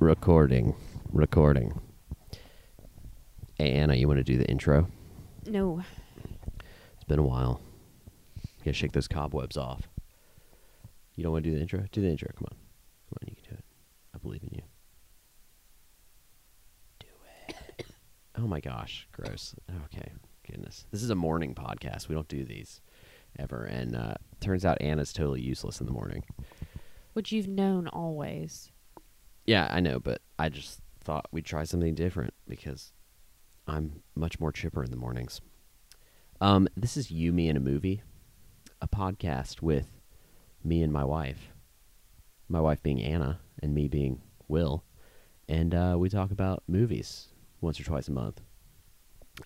Recording. Recording. Hey, Anna, you want to do the intro? No. It's been a while. You gotta shake those cobwebs off. You don't want to do the intro? Do the intro. Come on. Come on, you can do it. I believe in you. Do it. oh my gosh. Gross. Okay. Goodness. This is a morning podcast. We don't do these ever. And uh, turns out Anna's totally useless in the morning. Which you've known always. Yeah, I know, but I just thought we'd try something different because I'm much more chipper in the mornings. Um, this is You, Me, and a Movie, a podcast with me and my wife. My wife being Anna and me being Will. And uh, we talk about movies once or twice a month.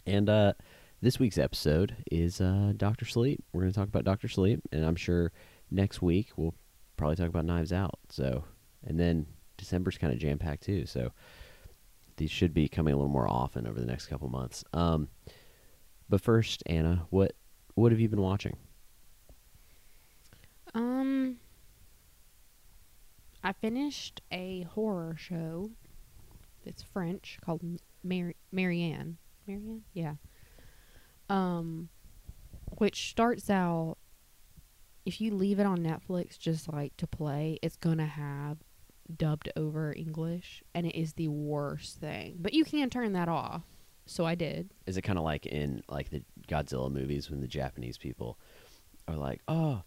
And uh, this week's episode is uh, Doctor Sleep. We're going to talk about Doctor Sleep, and I'm sure next week we'll probably talk about Knives Out. So, and then December's kind of jam packed too. So these should be coming a little more often over the next couple months. Um, but first, Anna, what what have you been watching? Um I finished a horror show that's French called Mary Marianne. Marianne? Yeah. Um which starts out if you leave it on Netflix just like to play, it's to have dubbed over English and it is the worst thing. But you can turn that off. So I did. Is it kind of like in like the Godzilla movies when the Japanese people are like, "Oh,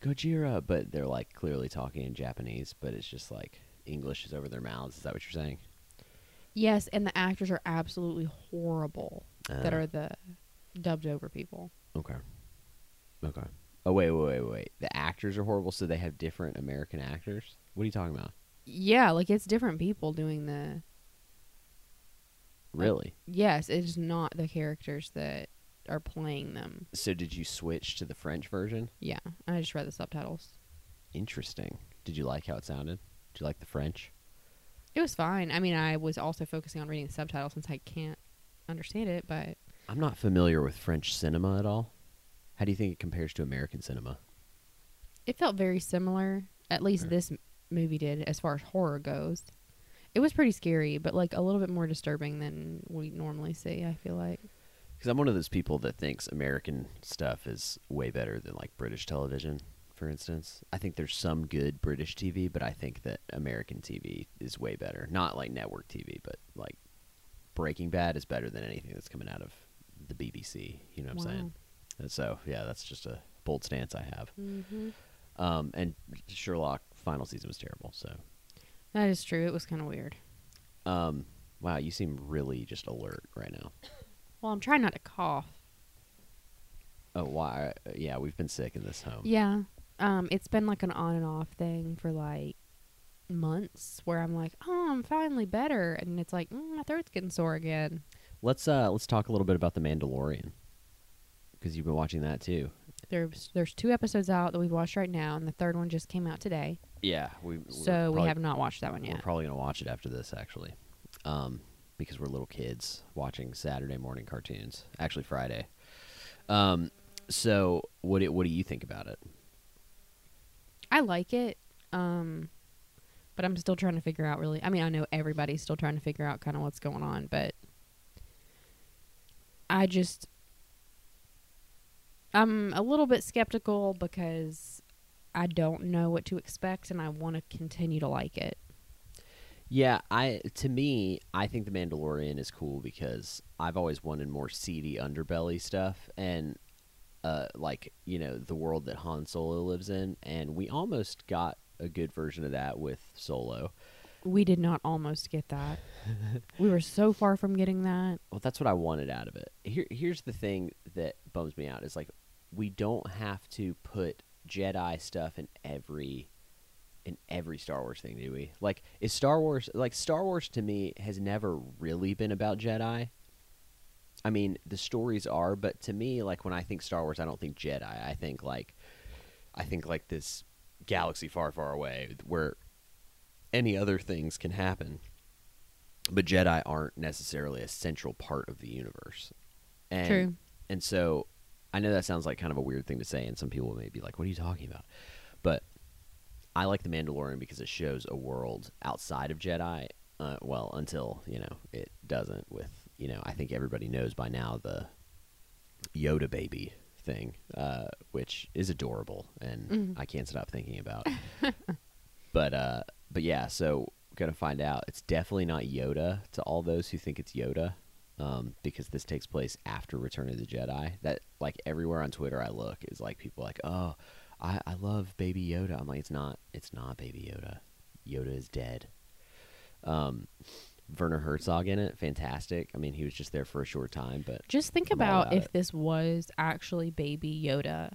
Gojira," but they're like clearly talking in Japanese, but it's just like English is over their mouths. Is that what you're saying? Yes, and the actors are absolutely horrible that Uh, are the dubbed over people. okay. Okay. Oh wait, wait, wait, wait. The actors are horrible, so they have different American actors. What are you talking about? Yeah, like it's different people doing the. Really? Yes, it's not the characters that are playing them. So did you switch to the French version? Yeah, I just read the subtitles. Interesting. Did you like how it sounded? Did you like the French? It was fine. I mean, I was also focusing on reading the subtitles since I can't understand it, but I'm not familiar with French cinema at all. How do you think it compares to American cinema? it felt very similar. At least Okay. this movie did, as far as horror goes. It was pretty scary, but like a little bit more disturbing than we normally see. I feel like. Because I'm one of those people that thinks American stuff is way better than like British television, for instance. I think there's some good British TV, but I think that American TV is way better. Not like network TV, but like Breaking Bad is better than anything that's coming out of the BBC. You know what I'm saying? And so, yeah, that's just a bold stance I have. Mm-hmm. Um, and Sherlock final season was terrible. So, That is true. It was kind of weird. um, wow, you seem really just alert right now. Well, I'm trying not to cough. Oh, why? Yeah, we've been sick in this home. Yeah. Um, it's been like an on and off thing for like months where I'm like, oh, I'm finally better, and it's like mm, my throat's getting sore again. Let's uh let's talk a little bit about the Mandalorian because you've been watching that too. There's there's two episodes out that we've watched right now, and the third one just came out today. Yeah, we So we have not watched that one yet. We're probably gonna watch it after this actually, um, because we're little kids watching Saturday morning cartoons. Actually, Friday. Um, so what do, what do you think about it? I like it, um, but I'm still trying to figure out. Really, I mean, I know everybody's still trying to figure out kind of what's going on, but I just I'm a little bit skeptical because I don't know what to expect, and I want to continue to like it. Yeah, I to me, I think the Mandalorian is cool because I've always wanted more seedy underbelly stuff and uh like, you know, the world that Han Solo lives in and we almost got a good version of that with Solo. We did not almost get that. we were so far from getting that. Well, that's what I wanted out of it. Here here's the thing that bums me out is like we don't have to put Jedi stuff in every in every Star Wars thing, do we? Like is Star Wars like Star Wars to me has never really been about Jedi. I mean, the stories are, but to me, like when I think Star Wars, I don't think Jedi. I think like I think like this galaxy far, far away where any other things can happen. But Jedi aren't necessarily a central part of the universe. And True. and so I know that sounds like kind of a weird thing to say, and some people may be like, "What are you talking about?" But I like the Mandalorian because it shows a world outside of Jedi Uh, well, until you know it doesn't. With you know, I think everybody knows by now the Yoda baby thing, uh, which is adorable, and Mhm. I can't stop thinking about. but uh, but yeah, so gonna find out. It's definitely not Yoda to all those who think it's Yoda, um, because this takes place after Return of the Jedi. That like everywhere on Twitter I look is like people like, oh, I I love Baby Yoda. I'm like, it's not, it's not Baby Yoda. Yoda is dead. Um, Werner Herzog in it, fantastic. I mean, he was just there for a short time, but Just think about about if it. this was actually baby Yoda.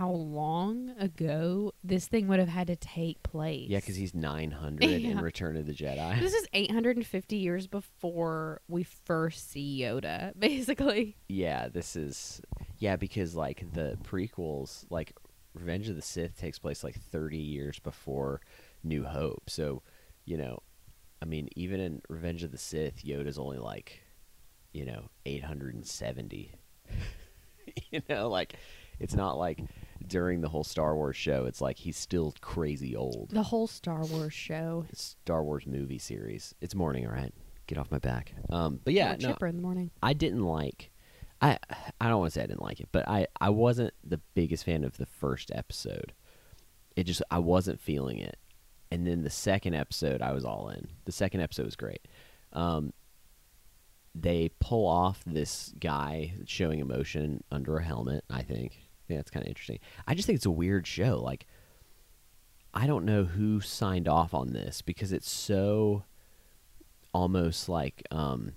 How long ago this thing would have had to take place? yeah, because he's 900 in Return of the Jedi. this is 850 years before we first see Yoda, basically. Yeah, this is yeah because like the prequels, like Revenge of the Sith takes place like 30 years before New Hope. So, you know, I mean, even in Revenge of the Sith, Yoda's only like, you know, 870. you know, like it's not like during the whole Star Wars show, it's like he's still crazy old. The whole Star Wars show. Star Wars movie series. It's morning, all right? Get off my back. Um, but yeah, no, chipper in the morning. I didn't like. I I don't want to say I didn't like it, but I I wasn't the biggest fan of the first episode. It just I wasn't feeling it, and then the second episode I was all in. The second episode was great. Um, they pull off this guy showing emotion under a helmet. I think. Think that's kind of interesting. I just think it's a weird show. Like, I don't know who signed off on this because it's so almost like um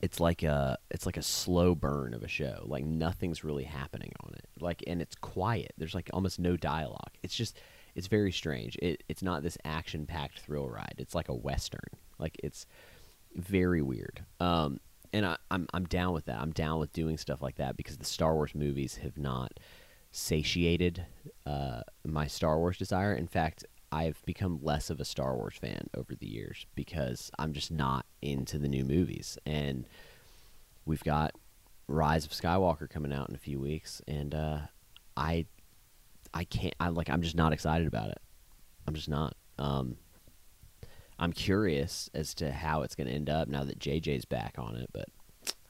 it's like a it's like a slow burn of a show like nothing's really happening on it. Like and it's quiet. There's like almost no dialogue. It's just it's very strange. It, it's not this action packed thrill ride. It's like a western. Like it's very weird. Um and I, I'm I'm down with that I'm down with doing stuff like that because the Star Wars movies have not satiated uh, my Star Wars desire. In fact, I've become less of a Star Wars fan over the years because I'm just not into the new movies. And we've got Rise of Skywalker coming out in a few weeks, and uh, I I can't I like I'm just not excited about it. I'm just not. Um, I'm curious as to how it's going to end up now that JJ's back on it, but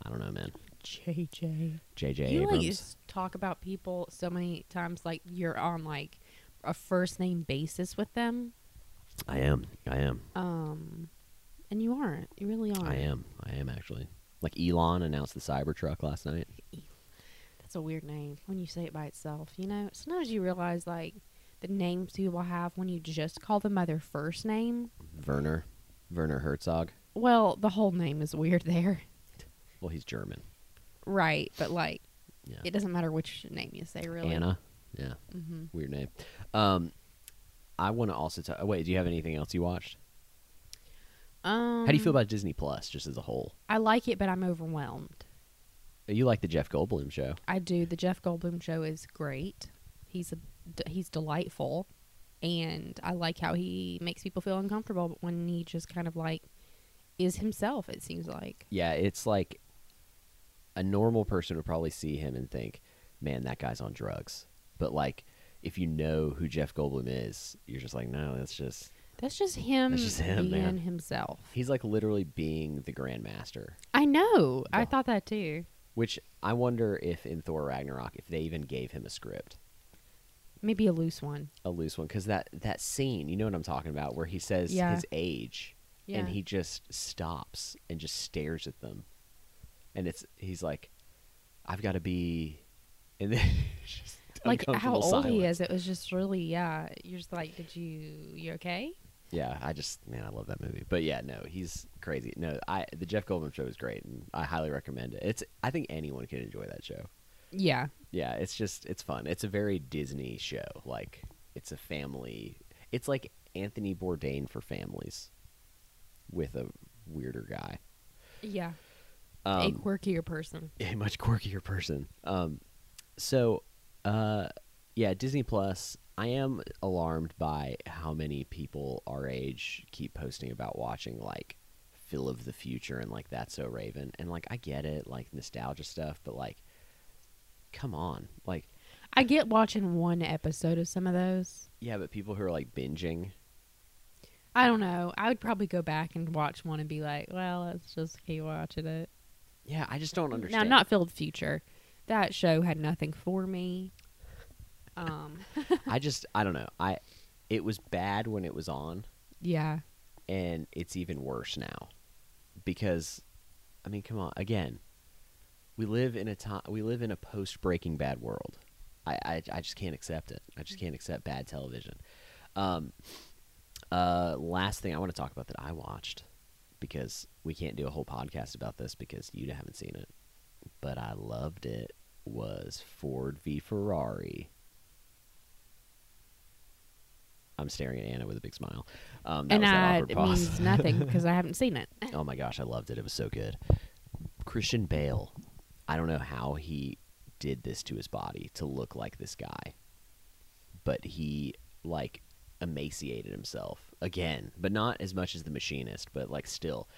I don't know, man. JJ. JJ You like Abrams. s- talk about people so many times like you're on like a first name basis with them. I am. I am. Um and you aren't. You really aren't. I am. I am actually. Like Elon announced the Cybertruck last night. That's a weird name when you say it by itself. You know, sometimes you realize like the names people have when you just call them by their first name. Werner. Werner Herzog. Well, the whole name is weird there. Well, he's German. Right, but like Yeah. it doesn't matter which name you say really. Anna. Yeah. hmm Weird name. Um, I want to also talk. Wait, do you have anything else you watched? Um How do you feel about Disney Plus, just as a whole? I like it but I'm overwhelmed. You like the Jeff Goldblum show? I do. The Jeff Goldblum show is great. He's a he's delightful, and I like how he makes people feel uncomfortable but when he just kind of like is himself. It seems like. Yeah, it's like a normal person would probably see him and think, "Man, that guy's on drugs." But like, if you know who Jeff Goldblum is, you're just like, "No, that's just." That's just him, That's just him, being man. himself. He's like literally being the Grandmaster. I know. I thought that too. Which I wonder if in Thor Ragnarok, if they even gave him a script, Maybe a loose one. a loose one, because that that scene, you know what I'm talking about, where he says Yeah. his age, Yeah. and he just stops and just stares at them, and it's he's like, "I've got to be," and then just like how old he is. It was just really yeah. You're just like, did you you okay? Yeah, I just man, I love that movie. But yeah, no, he's crazy. No, I the Jeff Goldblum show is great, and I highly recommend it. It's I think anyone can enjoy that show. Yeah. Yeah, it's just it's fun. It's a very Disney show. Like it's a family. It's like Anthony Bourdain for families, with a weirder guy. Yeah. a Um, quirkier person. a much quirkier person. Um, so, uh, yeah, Disney Plus. I am alarmed by how many people our age keep posting about watching like Phil of the Future and like That's So Raven, and like I get it, like nostalgia stuff, but like, come on, like I get watching one episode of some of those. yeah, but people who are like binging, I don't know. I would probably go back and watch one and be like, well, let's just keep watching it. Yeah, I just don't understand. Now, not Field Future. That show had nothing for me. Um, I just I don't know. I it was bad when it was on, yeah. and it's even worse now because I mean, come on. Again, we live in a time we live in a post Breaking Bad world. I, I I just can't accept it. I just can't accept bad television. Um, uh, last thing I want to talk about that I watched because we can't do a whole podcast about this because you haven't seen it, but I loved it was Ford v Ferrari. I'm staring at Anna with a big smile. Um, and I, it means nothing because I haven't seen it. Oh my gosh, I loved it. It was so good. Christian Bale, I don't know how he did this to his body to look like this guy, but he like emaciated himself again, but not as much as the machinist, but like still.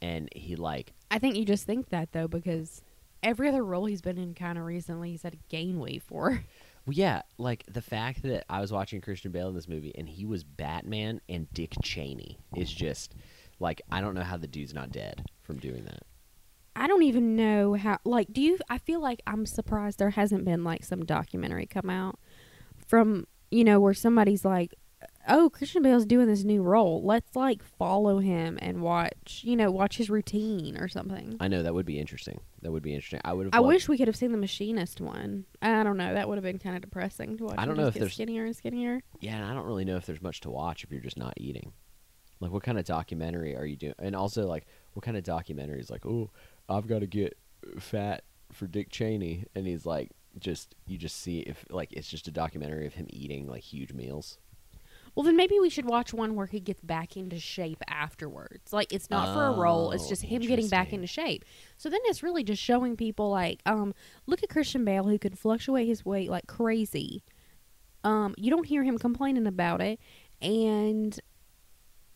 And he like I think you just think that though because every other role he's been in kind of recently he's had to gain weight for. Well, yeah, like the fact that I was watching Christian Bale in this movie and he was Batman and Dick Cheney is just like I don't know how the dude's not dead from doing that. I don't even know how. Like, do you? I feel like I'm surprised there hasn't been like some documentary come out from you know where somebody's like, "Oh, Christian Bale's doing this new role. Let's like follow him and watch, you know, watch his routine or something." I know that would be interesting. That would be interesting. I would. I loved- wish we could have seen the machinist one. I don't know. That would have been kind of depressing to watch. I don't know if there's- skinnier and skinnier. Yeah, and I don't really know if there's much to watch if you're just not eating. Like, what kind of documentary are you doing? And also, like, what kind of documentary is like, oh, I've got to get fat for Dick Cheney, and he's like, just you just see if like it's just a documentary of him eating like huge meals. Well, then maybe we should watch one where he gets back into shape afterwards. Like it's not for a role; it's Oh, just him getting back into shape. So then it's really just showing people like, um, look at Christian Bale who could fluctuate his weight like crazy. Um, you don't hear him complaining about it, and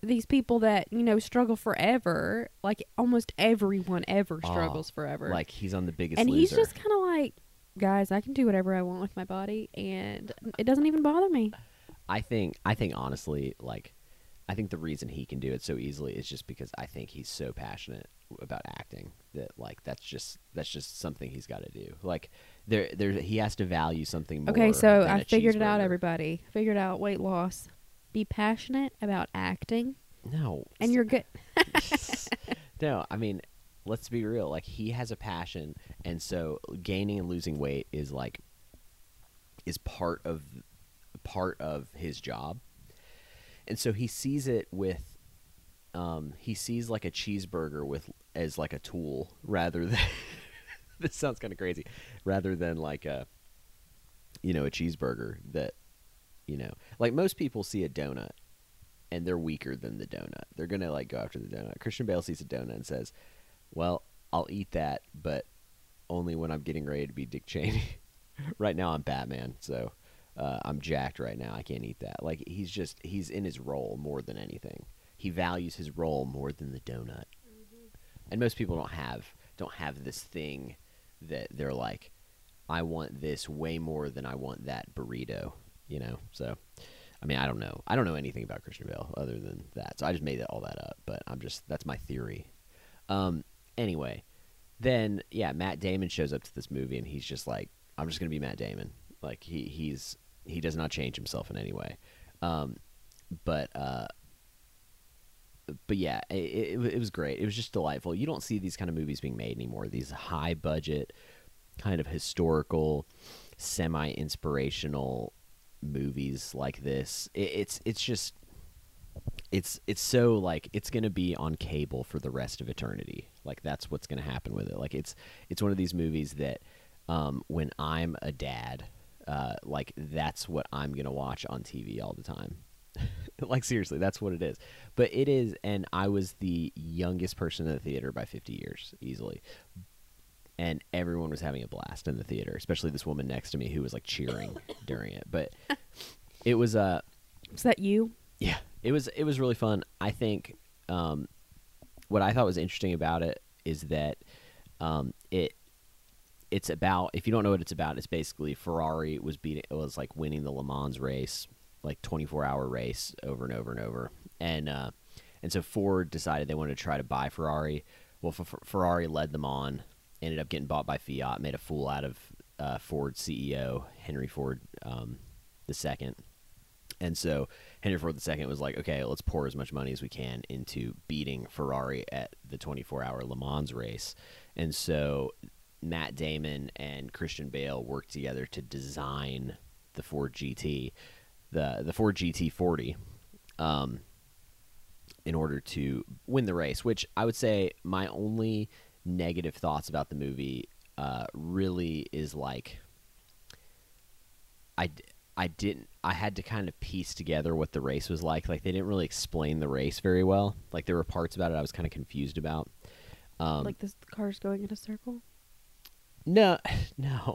these people that you know struggle forever, like almost everyone ever Oh, struggles forever. Like he's on the biggest and loser. he's just kind of like, guys, I can do whatever I want with my body, and it doesn't even bother me. I think I think honestly, like I think the reason he can do it so easily is just because I think he's so passionate about acting that like that's just that's just something he's got to do. Like there there he has to value something more. Okay, so I figured it out, everybody. Figured out weight loss. Be passionate about acting, No. and you're good. no, I mean, let's be real. Like he has a passion, and so gaining and losing weight is like is part of part of his job. And so he sees it with um he sees like a cheeseburger with as like a tool rather than this sounds kind of crazy rather than like a you know a cheeseburger that you know like most people see a donut and they're weaker than the donut. They're gonna like go after the donut. Christian Bale sees a donut and says, "Well, I'll eat that, but only when I'm getting ready to be Dick Cheney. right now, I'm Batman, so uh, I'm jacked right now. I can't eat that. Like he's just he's in his role more than anything. He values his role more than the donut. And most people don't have don't have this thing that they're like, I want this way more than I want that burrito. You know, so. I mean, I don't know. I don't know anything about Christian Bale other than that. So I just made that, all that up. But I'm just that's my theory. Um. Anyway, then yeah, Matt Damon shows up to this movie and he's just like, I'm just gonna be Matt Damon. Like he he's he does not change himself in any way. Um. But uh. But yeah, it, it, it was great. It was just delightful. You don't see these kind of movies being made anymore. These high budget, kind of historical, semi inspirational movies like this. It, it's it's just it's it's so like it's gonna be on cable for the rest of eternity. Like that's what's gonna happen with it. Like it's it's one of these movies that um, when I'm a dad, uh, like that's what I'm gonna watch on TV all the time. like seriously, that's what it is. But it is, and I was the youngest person in the theater by 50 years easily and everyone was having a blast in the theater, especially this woman next to me who was like cheering during it. But it was uh Is that you? yeah, it was it was really fun. I think um what I thought was interesting about it is that um it it's about if you don't know what it's about, it's basically Ferrari was beating it was like winning the Le Mans race like 24 hour race over and over and over. And uh, and so Ford decided they wanted to try to buy Ferrari. Well, F- Ferrari led them on, ended up getting bought by Fiat, made a fool out of uh, Ford CEO Henry Ford um, the second. And so Henry Ford II was like, okay, let's pour as much money as we can into beating Ferrari at the 24 hour Le Mans race. And so Matt Damon and Christian Bale worked together to design the Ford GT, the the Ford GT40, um, in order to win the race. Which I would say my only negative thoughts about the movie uh, really is like I I didn't I had to kind of piece together what the race was like. Like they didn't really explain the race very well. Like there were parts about it I was kind of confused about. Um, like this car's going in a circle. no, no,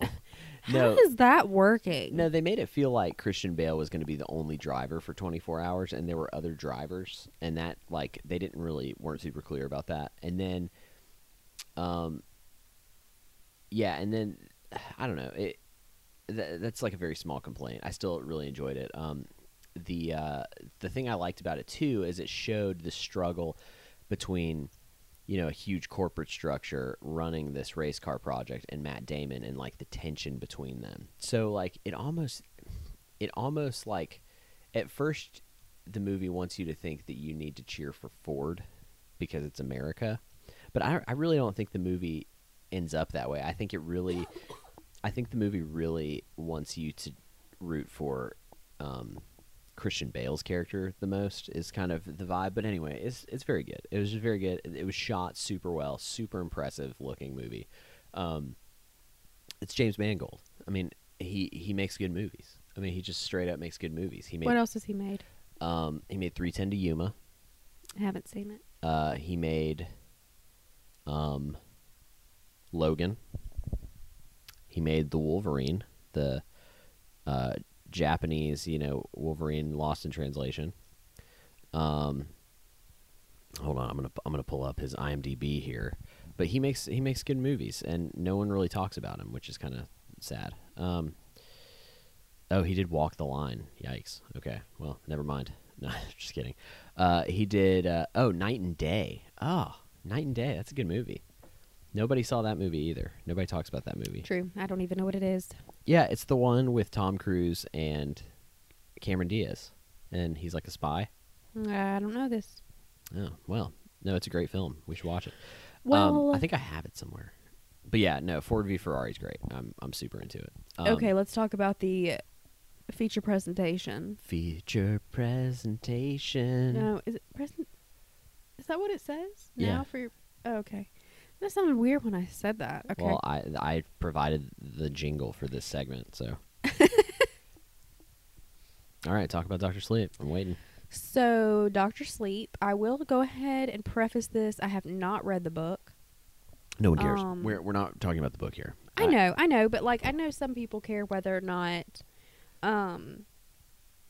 How no. is that working? No, they made it feel like Christian Bale was going to be the only driver for 24 hours, and there were other drivers, and that like they didn't really weren't super clear about that. And then, um, yeah, and then I don't know. It th- that's like a very small complaint. I still really enjoyed it. Um, the uh, the thing I liked about it too is it showed the struggle between you know a huge corporate structure running this race car project and Matt Damon and like the tension between them. So like it almost it almost like at first the movie wants you to think that you need to cheer for Ford because it's America. But I I really don't think the movie ends up that way. I think it really I think the movie really wants you to root for um, Christian Bale's character the most is kind of the vibe. But anyway, it's it's very good. It was very good. It was shot super well, super impressive looking movie. Um, it's James Mangold. I mean, he he makes good movies. I mean, he just straight up makes good movies. He made what else has he made? um he made 310 to Yuma. I haven't seen it. Uh, he made um Logan. He made the Wolverine, the uh, Japanese, you know, Wolverine lost in translation. Um, hold on, I'm gonna I'm gonna pull up his IMDb here, but he makes he makes good movies, and no one really talks about him, which is kind of sad. Um, oh, he did Walk the Line. Yikes. Okay, well, never mind. No, just kidding. Uh, he did. Uh, oh, Knight and Day. Oh, Knight and Day. That's a good movie. Nobody saw that movie either. Nobody talks about that movie. True. I don't even know what it is. Yeah, it's the one with Tom Cruise and Cameron Diaz, and he's like a spy. I don't know this. Oh well, no, it's a great film. We should watch it. Well, um, I think I have it somewhere. But yeah, no, Ford v Ferrari is great. I'm I'm super into it. Um, okay, let's talk about the feature presentation. Feature presentation. No, is it present? Is that what it says? Yeah. Now for your. Oh, okay. That sounded weird when I said that. Okay. Well, I I provided the jingle for this segment, so. All right, talk about Doctor Sleep. I'm waiting. so, Doctor Sleep. I will go ahead and preface this. I have not read the book. No one cares. Um, we're we're not talking about the book here. I know, I know, but like I know some people care whether or not um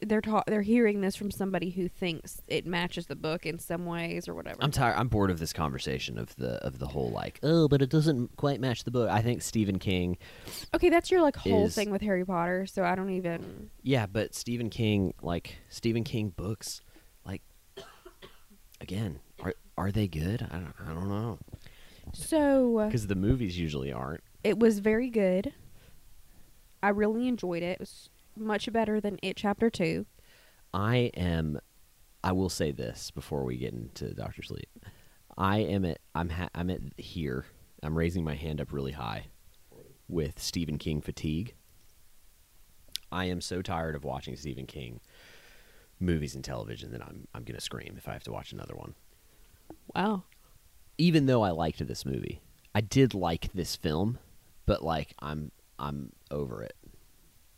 they're ta- they're hearing this from somebody who thinks it matches the book in some ways or whatever. I'm tired. I'm bored of this conversation of the of the whole like, oh, but it doesn't quite match the book. I think Stephen King. okay, that's your like whole is- thing with Harry Potter, so I don't even Yeah, but Stephen King, like Stephen King books, like again, are are they good? I don't I don't know So uh, because the movies usually aren't. it was very good. I really enjoyed it. It was much better than It Chapter 2. I am. I will say this before we get into Doctor Sleep. I am at. I'm. Ha- I'm at here. I'm raising my hand up really high with Stephen King fatigue. I am so tired of watching Stephen King movies and television that I'm. I'm gonna scream if I have to watch another one. Wow. Even though I liked this movie, I did like this film, but like I'm. I'm over it.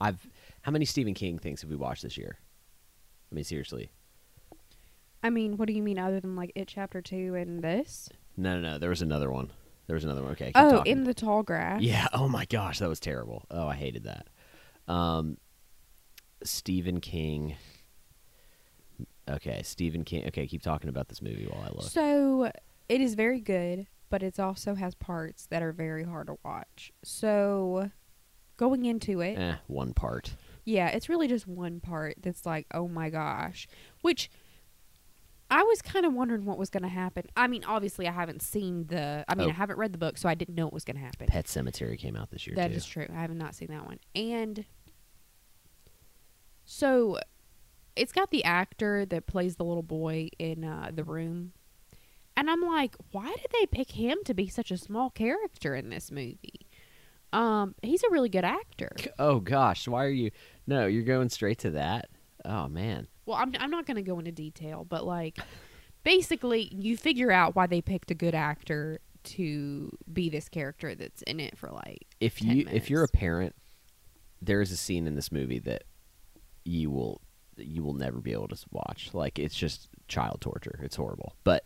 I've. How many Stephen King things have we watched this year? I mean, seriously. I mean, what do you mean other than like It Chapter 2 and this? No, no, no. There was another one. There was another one. Okay. Oh, talking. in the tall grass. Yeah. Oh my gosh, that was terrible. Oh, I hated that. Um, Stephen King. Okay, Stephen King. Okay, keep talking about this movie while I look. So it is very good, but it also has parts that are very hard to watch. So going into it, eh, one part. Yeah, it's really just one part that's like, oh my gosh. Which I was kind of wondering what was going to happen. I mean, obviously, I haven't seen the. I mean, Oh. I haven't read the book, so I didn't know what was going to happen. Pet Sematary came out this year That too. is true. I have not seen that one. And so it's got the actor that plays the little boy in uh, the room. And I'm like, why did they pick him to be such a small character in this movie? Um, he's a really good actor. Oh gosh, why are you? No, you're going straight to that. Oh man. Well, I'm I'm not going to go into detail, but like basically you figure out why they picked a good actor to be this character that's in it for like If 10 you if you're a parent, there is a scene in this movie that you will you will never be able to watch. Like it's just child torture. It's horrible. But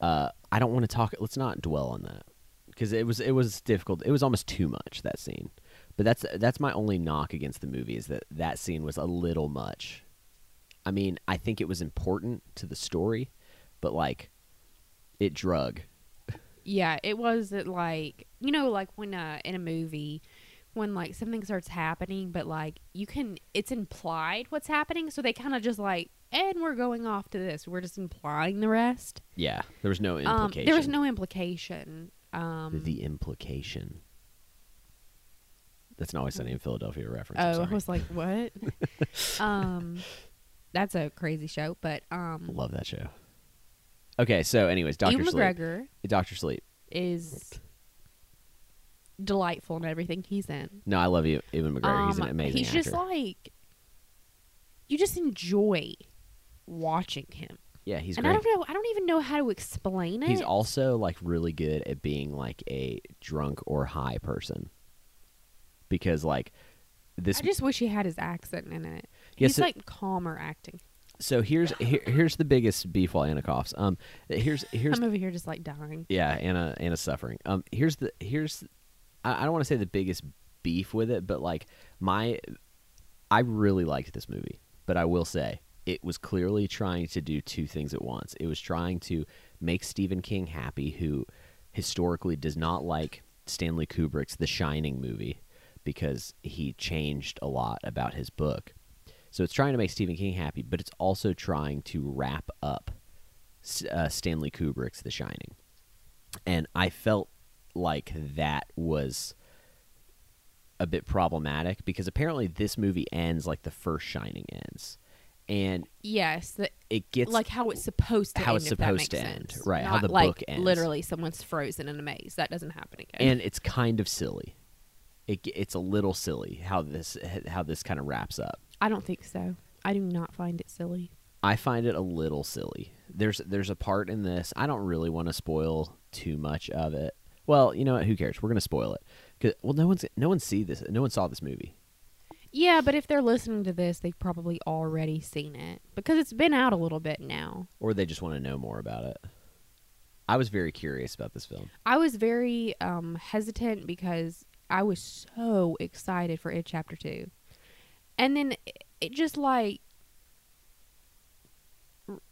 uh, I don't want to talk. Let's not dwell on that because it was it was difficult. It was almost too much that scene. But that's that's my only knock against the movie is that that scene was a little much. I mean, I think it was important to the story, but like it drug. Yeah, it was uh, like you know, like when uh, in a movie, when like something starts happening, but like you can, it's implied what's happening, so they kind of just like, and we're going off to this. We're just implying the rest. Yeah, there was no Um, implication. there was no implication. Um, the implication. That's an always sunny in Philadelphia reference. Oh, I was like, what? um, that's a crazy show, but um, love that show. Okay, so anyways, Doctor Sleep. McGregor Doctor Sleep. is delightful in everything he's in. No, I love you, Ewan McGregor. he's an Um, amazing He's actor. just like you just enjoy watching him. yeah, he's and great. I don't know I don't even know how to explain it. He's also like really good at being like a drunk or high person. Because like this I just wish he had his accent in it. Yes, He's it- like calmer acting. so here's here, here's the biggest beef while Anna coughs. Um here's here's I'm over here just like dying. Yeah, Anna Anna's suffering. Um, here's the here's I, I don't want to say the biggest beef with it, but like my I really liked this movie, but I will say it was clearly trying to do two things at once. It was trying to make Stephen King happy, who historically does not like Stanley Kubrick's The Shining movie because he changed a lot about his book. So it's trying to make Stephen King happy, but it's also trying to wrap up uh, Stanley Kubrick's The Shining. And I felt like that was a bit problematic because apparently this movie ends like the first Shining ends. And Yes, the, it gets like how it's supposed to how end, it's supposed to end, sense. right, how the like book ends. Literally, someone's frozen in a maze. That doesn't happen again. and it's kind of silly. It, it's a little silly how this how this kind of wraps up. I don't think so. I do not find it silly. I find it a little silly. There's there's a part in this. I don't really want to spoil too much of it. Well, you know what? Who cares? We're gonna spoil it. 'Cause- well, no one's no one see this. No one saw this movie. Yeah, but if they're listening to this, they've probably already seen it because it's been out a little bit now. or they just want to know more about it. I was very curious about this film. I was very um, hesitant because I was so excited for it chapter 2. And then it, it just like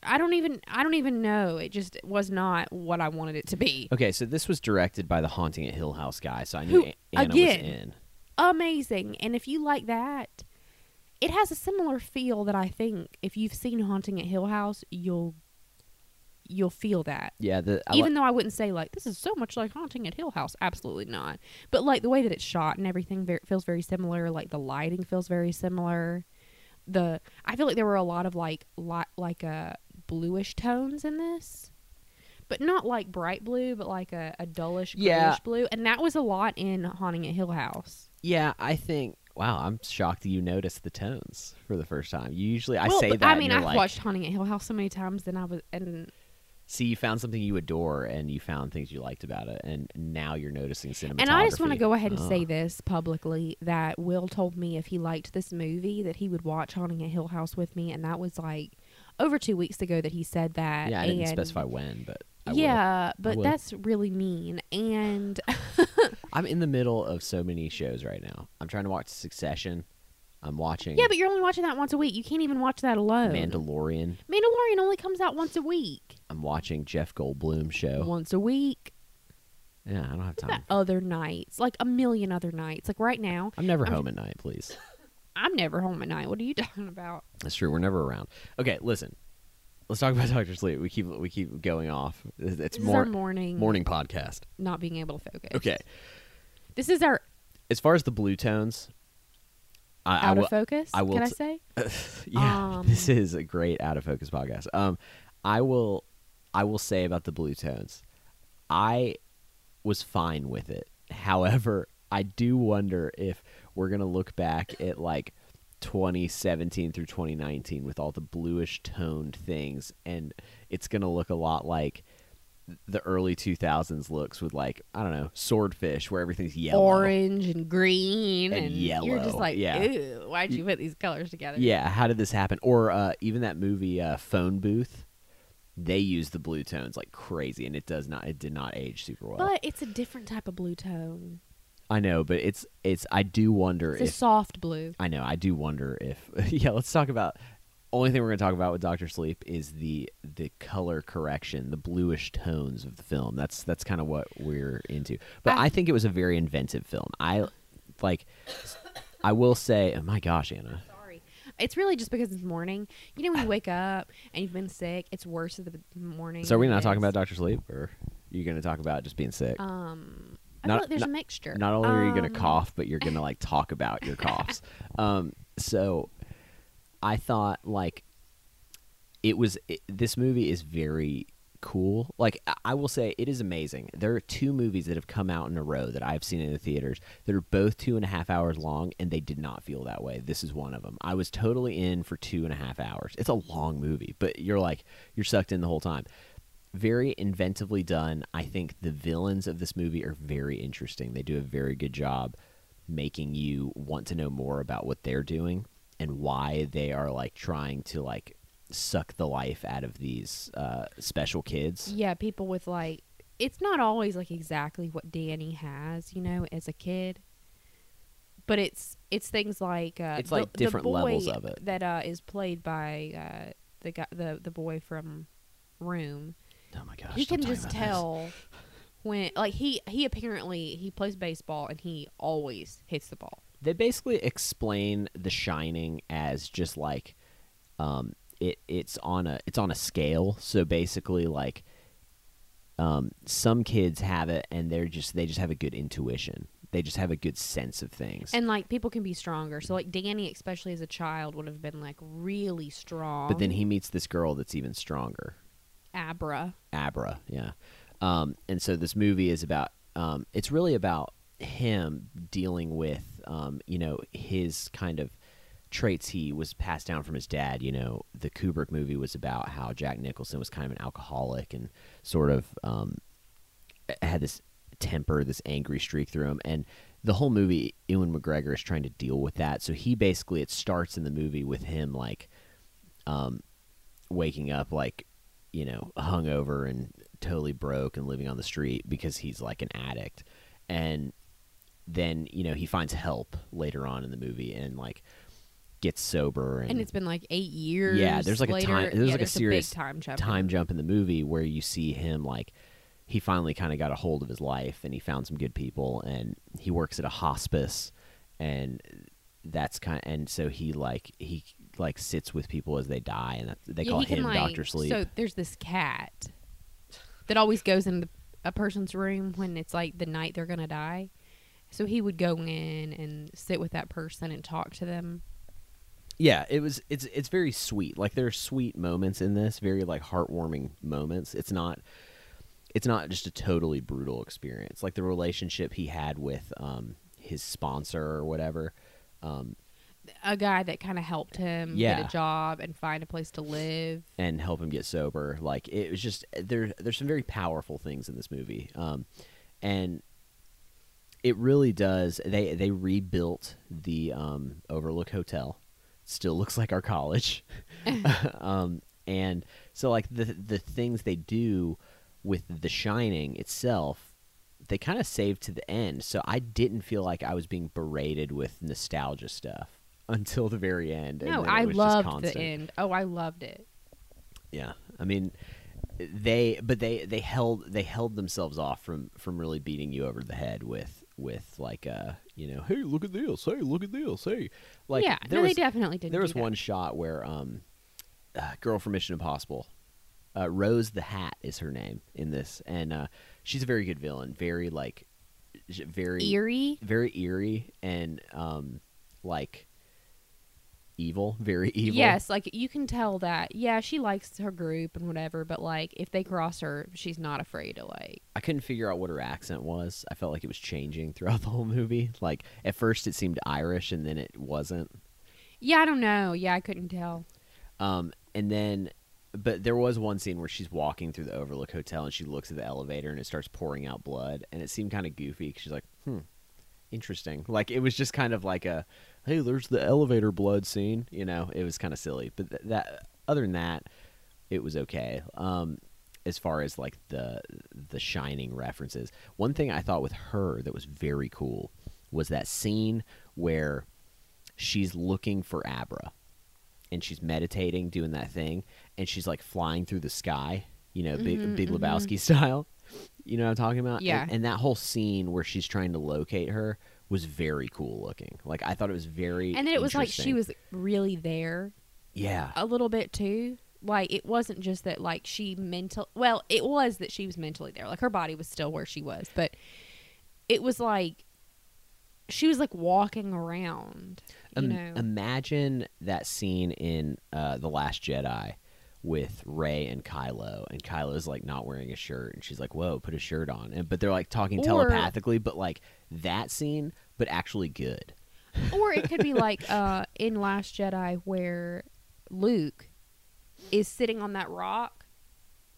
I don't even I don't even know. It just was not what I wanted it to be. Okay, so this was directed by the Haunting at Hill House guy, so I knew Who, Anna again, was in. Amazing. And if you like that, it has a similar feel that I think if you've seen Haunting at Hill House, you'll you'll feel that. Yeah, the I li- Even though I wouldn't say like this is so much like Haunting at Hill House, absolutely not. But like the way that it's shot and everything ver- feels very similar. Like the lighting feels very similar. The I feel like there were a lot of like li- like uh, bluish tones in this, but not like bright blue, but like a, a dullish grayish Yeah. blue, and that was a lot in Haunting at Hill House. yeah, I think. Wow, I'm shocked that you noticed the tones for the first time. You usually I Well, say that. I mean, I've like, watched Haunting at Hill House so many times, then I was and See, you found something you adore, and you found things you liked about it, and now you're noticing cinematography. And I just want to go ahead and Oh. say this publicly that Will told me if he liked this movie that he would watch Haunting at Hill House with me, and that was like over two weeks ago that he said that. Yeah, I didn't and specify when, but I will. yeah, but will. that's really mean. And I'm in the middle of so many shows right now. I'm trying to watch Succession. I'm watching yeah, but you're only watching that once a week. You can't even watch that alone. Mandalorian. Mandalorian only comes out once a week. I'm watching Jeff Goldblum show. Once a week. Yeah, I don't have time. other nights? Like a million other nights. Like right now, I'm never I'm- home at night, please. I'm never home at night. What are you talking about? That's true. We're never around. Okay, listen. Let's talk about Doctor Sleep. We keep we keep going off. It's more our morning, morning podcast. not being able to focus. Okay. This is our As far as the blue tones, I, I out will. of focus. I will Can I say? yeah, Um, this is a great out of focus podcast. Um, I will, I will say about the blue tones, I was fine with it. However, I do wonder if we're gonna look back at like 2017 through 2019 with all the bluish toned things, and it's gonna look a lot like the early 2000s looks with like I don't know swordfish where everything's yellow. Orange and green And and, You're just like, yeah. ew, why'd you put these colors together? Yeah, how did this happen? Or uh, even that movie uh, Phone Booth, they use the blue tones like crazy, and it does not. It did not age super well. But it's a different type of blue tone. I know, but it's it's. I do wonder It's a soft blue. I know. I do wonder if. yeah, let's talk about. Only thing we're going to talk about with Doctor Sleep is the the color correction, the bluish tones of the film. That's that's kind of what we're into. But I, I- think it was a very inventive film. I like. I will say, oh my gosh, Anna. Sorry. It's really just because it's morning. You know when you wake up and you've been sick, it's worse in the morning. So are we not talking about Doctor Sleep, or are you going to talk about just being sick? Um, I Not- feel like there's not- a mixture. Not only are you going Um, to cough, but you're going to like talk about your coughs. Um, so I thought like it was it, this movie is very cool. Like I- will say, it is amazing. There are two movies that have come out in a row that I've seen in the theaters that are both two and a half hours long, and they did not feel that way. This is one of them. I was totally in for two and a half hours. It's a long movie, but you're like you're sucked in the whole time. Very inventively done. I think the villains of this movie are very interesting. They do a very good job making you want to know more about what they're doing and why they are like trying to like suck the life out of these uh, special kids. Yeah, people with like it's not always like exactly what Danny has, you know, as a kid. But it's it's things like uh, It's the- like the different boy levels of it. that uh, is played by uh, the guy the the boy from Room. Oh my gosh! he can just about this. tell when like he he apparently he plays baseball and he always hits the ball. They basically explain The Shining as just like um, it it's on a it's on a scale. So basically, like um, some kids have it, and they're just they just have a good intuition. They just have a good sense of things. And like people can be stronger. So like Danny, especially as a child, would have been like really strong. but then he meets this girl that's even stronger. Abra. Abra, yeah. Um, and so this movie is about. Um, it's really about him dealing with, um, you know, his kind of traits he was passed down from his dad. You know, the Kubrick movie was about how Jack Nicholson was kind of an alcoholic and sort of um, had this temper, this angry streak through him, and the whole movie, Ewan McGregor is trying to deal with that. So he basically, it starts in the movie with him like, um, waking up like, you know, hungover and totally broke and living on the street because he's like an addict, and then you know he finds help later on in the movie and like gets sober and, And it's been like eight years. Yeah, there's like a time- there's Yeah, like a serious time jump. time jump in the movie where you see him like he finally kind of got a hold of his life and he found some good people and he works at a hospice and that's kind and so he like he like sits with people as they die and that, they Yeah, call him like- Doctor Sleep. So there's this cat that always goes in the, a person's room when it's like the night they're gonna die. So he would go in and sit with that person and talk to them. yeah, it was it's it's very sweet. Like there are sweet moments in this, very like heartwarming moments. It's not it's not just a totally brutal experience. Like the relationship he had with um his sponsor or whatever. Um A guy that kind of helped him Yeah. get a job and find a place to live. and help him get sober. Like it was just there. There's some very powerful things in this movie, um, and it really does. They they rebuilt the um, Overlook Hotel. Still looks like our college, um, and so like the the things they do with The Shining itself. They kind of saved to the end, so I didn't feel like I was being berated with nostalgia stuff until the very end. No, I loved the end. Oh, I loved it. Yeah, I mean, they but they they held they held themselves off from from really beating you over the head with with like uh you know, hey, look at this, hey, look at this, hey, like yeah, there no, was they definitely didn't. there was that. one shot where um, uh, girl from Mission Impossible, uh, Rose the Hat is her name in this, and uh, she's a very good villain, very like, very eerie. very eerie and um, like evil, very evil. Yes, like you can tell that. Yeah, she likes her group and whatever, but like if they cross her, she's not afraid to like. I couldn't figure out what her accent was. I felt like it was changing throughout the whole movie. Like at first it seemed Irish and then it wasn't. Yeah, I don't know. Yeah, I couldn't tell. Um, and then, but there was one scene where she's walking through the Overlook Hotel and she looks at the elevator and it starts pouring out blood and it seemed kind of goofy she's like, hmm, interesting. Like it was just kind of like a, hey, there's the elevator blood scene. You know, it was kind of silly. But th- that, other than that, it was okay. Um, as far as like the the shining references, one thing I thought with her that was very cool was that scene where she's looking for Abra and she's meditating, doing that thing, and she's like flying through the sky, you know, Big, Mhm, Big mhm. Lebowski style. You know what I'm talking about? Yeah. And, and that whole scene where she's trying to locate her was very cool looking. Like I thought it was very. And then it was like she was really there Yeah. a little bit too. Like it wasn't just that like she mental. Well, it was that she was mentally there. Like her body was still where she was, but it was like she was like walking around. Know. Imagine that scene in uh, The Last Jedi with Rey and Kylo, and Kylo's like not wearing a shirt, and she's like, "Whoa, put a shirt on!" And but they're like talking Or- telepathically, but like that scene, but actually good. or it could be like uh in Last Jedi where Luke is sitting on that rock,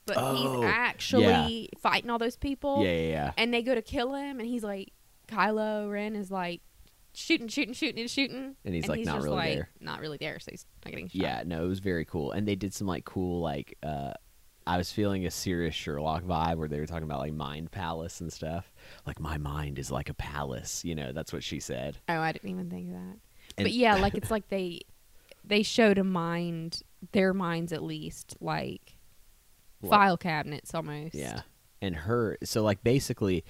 but Oh, he's actually fighting all those people. Yeah, yeah, yeah. and they go to kill him, and he's like, Kylo Ren is like shooting, shooting, shooting, and shooting, And he's, like, not just really like, there. not really there, so he's not getting shot. Yeah, no, it was very cool, and they did some like cool like. uh I was feeling a serious Sherlock vibe where they were talking about like mind palace and stuff. Like my mind is like a palace, you know. That's what she said. Oh, I didn't even think of that. And- but yeah, like it's like they they showed a mind, their minds at least, like Like- file cabinets almost. Yeah. And her so like basically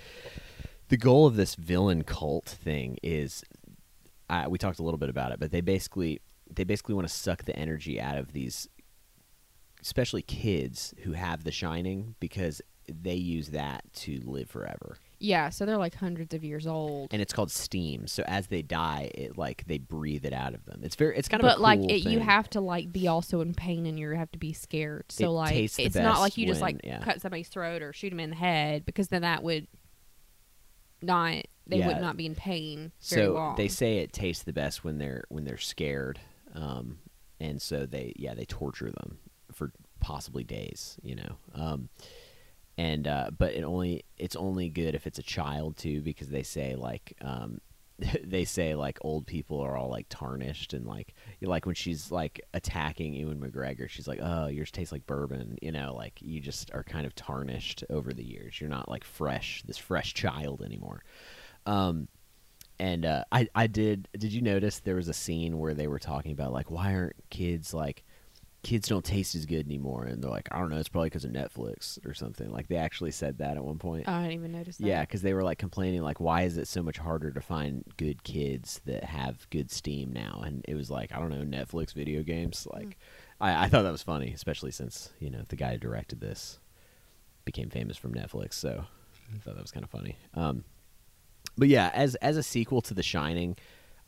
the goal of this villain cult thing is uh, we talked a little bit about it, but they basically they basically want to suck the energy out of these especially kids who have the shining because they use that to live forever. Yeah, so they're like hundreds of years old. And it's called steam. So as they die, it like they breathe it out of them. It's very it's kind of but a like cool it, you have to like be also in pain and you have to be scared. So It like it's not like you just like yeah. cut somebody's throat or shoot them in the head because then that would not they Yeah. would not be in pain very so long. they say it tastes the best when they're when they're scared um and so they yeah they torture them for possibly days you know um and uh but it only it's only good if it's a child too because they say like um they say like old people are all like tarnished and like like when she's like attacking Ewan McGregor she's like oh yours tastes like bourbon you know like you just are kind of tarnished over the years. You're not like fresh this fresh child anymore. Um and uh, I I did did you notice there was a scene where they were talking about like why aren't kids like kids don't taste as good anymore and they're like I don't know it's probably because of Netflix or something. Like they actually said that at one point. Oh, I didn't even notice that. yeah because they were like complaining like why is it so much harder to find good kids that have good steam now? And it was like I don't know Netflix video games like I, I thought that was funny especially since you know the guy who directed this became famous from Netflix so I thought that was kind of funny. Um but yeah, as as a sequel to The Shining,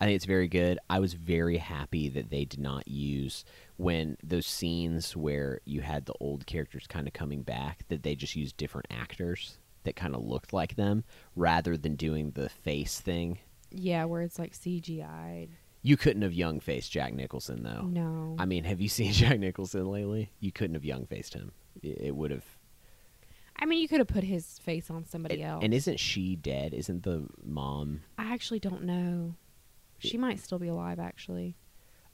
I think it's very good. I was very happy that they did not use when those scenes where you had the old characters kind of coming back that they just used different actors that kind of looked like them rather than doing the face thing. Yeah, where it's like CGI. You couldn't have young faced Jack Nicholson though. No. I mean, have you seen Jack Nicholson lately? You couldn't have young faced him. It, it would have. I mean, you could have put his face on somebody else. And isn't she dead? Isn't the mom? I actually don't know. She might still be alive. Actually,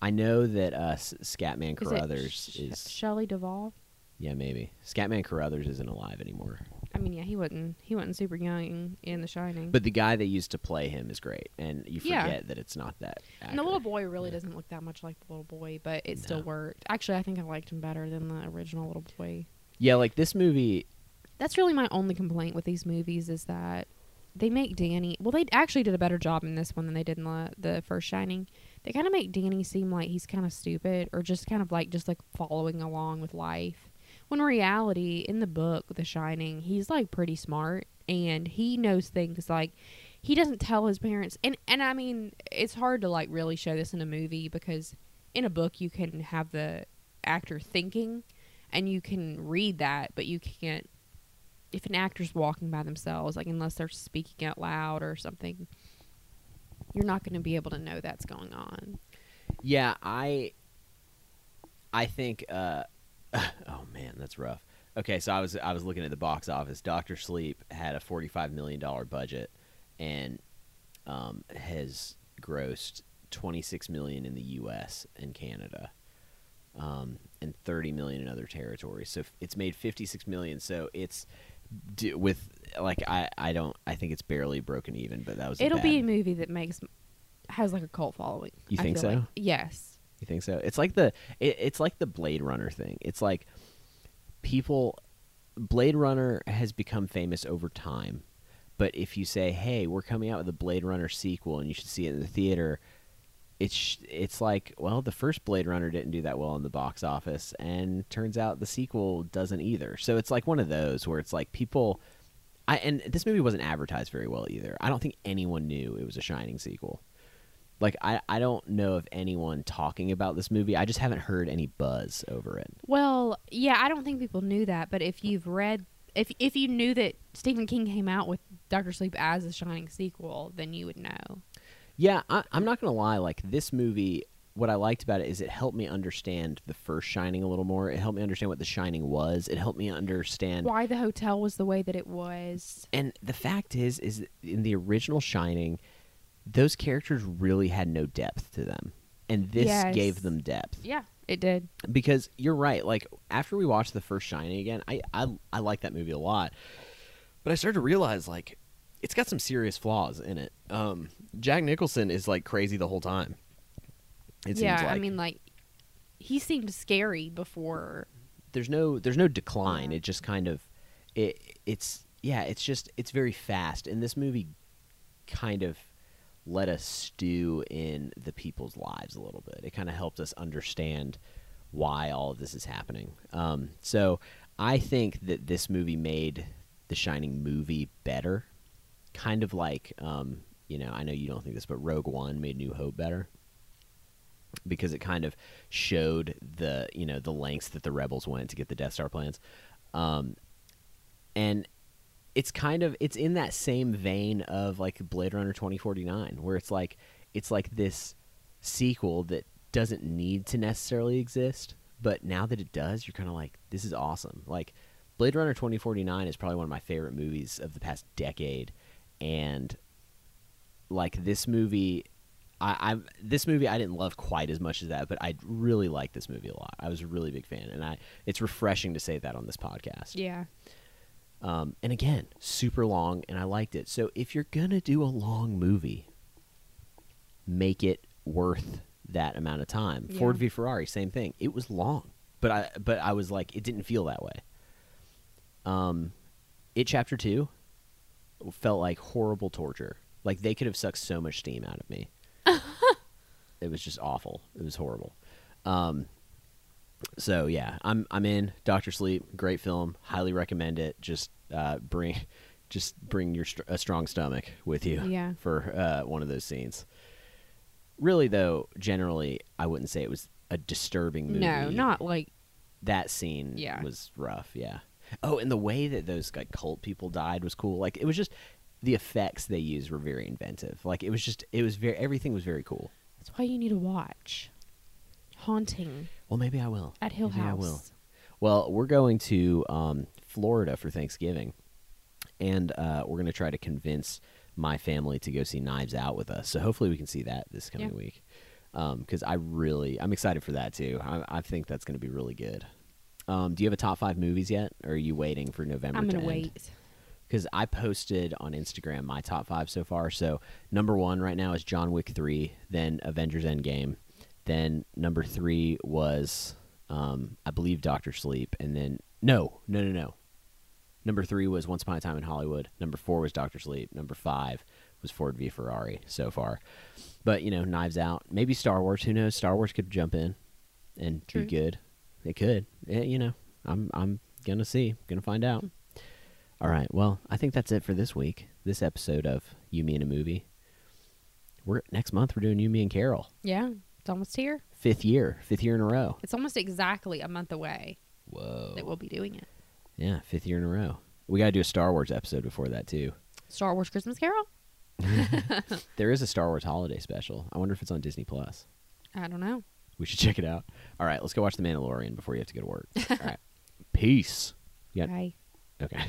I know that uh, Scatman is Crothers it Sh- is. Shelley Duvall? Yeah, maybe. Scatman Crothers isn't alive anymore. I mean, yeah, he wasn't. He wasn't super young in The Shining. But the guy that used to play him is great, and you Yeah. forget that it's not that. and the little boy really doesn't look that much like the little boy, but it still worked. Actually, I think I liked him better than the original little boy. Yeah, like this movie. That's really my only complaint with these movies is that they make Danny. Well, they actually did a better job in this one than they did in the, the first Shining. They kind of make Danny seem like he's kind of stupid or just kind of like just like following along with life. When reality, in the book The Shining, he's like pretty smart and he knows things like he doesn't tell his parents. And and I mean, it's hard to like really show this in a movie because in a book you can have the actor thinking and you can read that, but you can't if an actor's walking by themselves, like unless they're speaking out loud or something, you're not going to be able to know that's going on. Yeah, I I think uh oh man, that's rough. Okay, so I was I was looking at the box office. Doctor Sleep had a 45 million dollar budget and um, has grossed 26 million in the US and Canada. Um, and 30 million in other territories. So it's made 56 million. So it's with like I I don't I think it's barely broken even, but that was It'll be a movie that makes has like a cult following. You think so? like. Yes. You think so? It's like the it, it's like the Blade Runner thing. It's like people Blade Runner has become famous over time. But if you say, "Hey, we're coming out with a Blade Runner sequel and you should see it in the theater," it's it's like, well, the first Blade Runner didn't do that well in the box office and turns out the sequel doesn't either. So it's like one of those where it's like people I and this movie wasn't advertised very well either. I don't think anyone knew it was a Shining sequel. Like I, I don't know of anyone talking about this movie. I just haven't heard any buzz over it. Well, yeah, I don't think people knew that, but if you've read if if you knew that Stephen King came out with Doctor Sleep as a Shining sequel, then you would know. Yeah, I, I'm not gonna lie. Like this movie, what I liked about it is it helped me understand the first Shining a little more. It helped me understand what the Shining was. It helped me understand. Why the hotel was the way that it was. And the fact is, is in the original Shining, those characters really had no depth to them, and this Yes. gave them depth. Yeah, it did. because you're right. Like after we watched the first Shining again, I I I like that movie a lot, but I started to realize like it's got some serious flaws in it. Um, Jack Nicholson is like crazy the whole time. It yeah, seems like I mean like he seemed scary before there's no there's no decline. It just kind of it it's yeah it's just it's very fast, and this movie kind of let us stew in the people's lives a little bit. It kind of helped us understand why all of this is happening. Um, so I think that this movie made the Shining movie better, kind of like um, you know I know you don't think this, but Rogue One made New Hope better because it kind of showed the you know the lengths that the rebels went to get the Death Star plans, um, and it's kind of it's in that same vein of like Blade Runner twenty forty nine, where it's like it's like this sequel that doesn't need to necessarily exist, but now that it does, you're kind of like this is awesome. Like Blade Runner twenty forty nine is probably one of my favorite movies of the past decade, and like this movie I, I this movie I didn't love quite as much as that, but I really liked this movie a lot. I was a really big fan, and I it's refreshing to say that on this podcast. Yeah. Um, and again, super long, and I liked it. So if you're gonna do a long movie, make it worth that amount of time. Yeah. Ford v Ferrari, same thing. It was long, but I but I was like, it didn't feel that way. Um, it chapter two felt like horrible torture. Like they could have sucked so much steam out of me. it was just awful. It was horrible. Um, so yeah, I'm I'm in Doctor Sleep. Great film. Highly recommend it. Just uh, bring just bring your str- a strong stomach with you Yeah. for uh, one of those scenes. Really though, generally I wouldn't say it was a disturbing movie. No, not like that scene Yeah. was rough. Yeah. Oh, and the way that those like cult people died was cool. Like it was just the effects they used were very inventive. Like it was just it was very everything was very cool. that's why you need to watch Haunting Well, maybe I will. at Hill Maybe I will. Well, we're going to um, Florida for Thanksgiving, and uh, we're going to try to convince my family to go see Knives Out with us. So hopefully we can see that this coming Yeah. week. Because I really, I'm excited for that too. I, I think that's going to be really good. Um, do you have a top five movies yet, or are you waiting for November? I'm to gonna end? wait. Because I posted on Instagram my top five so far. So number one right now is John Wick three, then Avengers Endgame, then number three was um, I believe Doctor Sleep, and then no, no, no, no. Number three was Once Upon a Time in Hollywood. Number four was Doctor Sleep. Number five was Ford v Ferrari so far. But you know, Knives Out, maybe Star Wars. Who knows? Star Wars could jump in and True. be good. It could. Eh, you know, I'm I'm gonna see, gonna find out. All right. Well, I think that's it for this week. This episode of You Me and a Movie. We're next month. We're doing You Me and Carol. Yeah, it's almost here. Fifth year, fifth year in a row. It's almost exactly a month away Whoa. that we'll be doing it. Yeah, fifth year in a row. We got to do a Star Wars episode before that too. Star Wars Christmas Carol? There is a Star Wars holiday special. I wonder if it's on Disney Plus. I don't know. We should check it out. All right, let's go watch The Mandalorian before you have to go to work. All right. Peace. Yeah. Bye. Okay.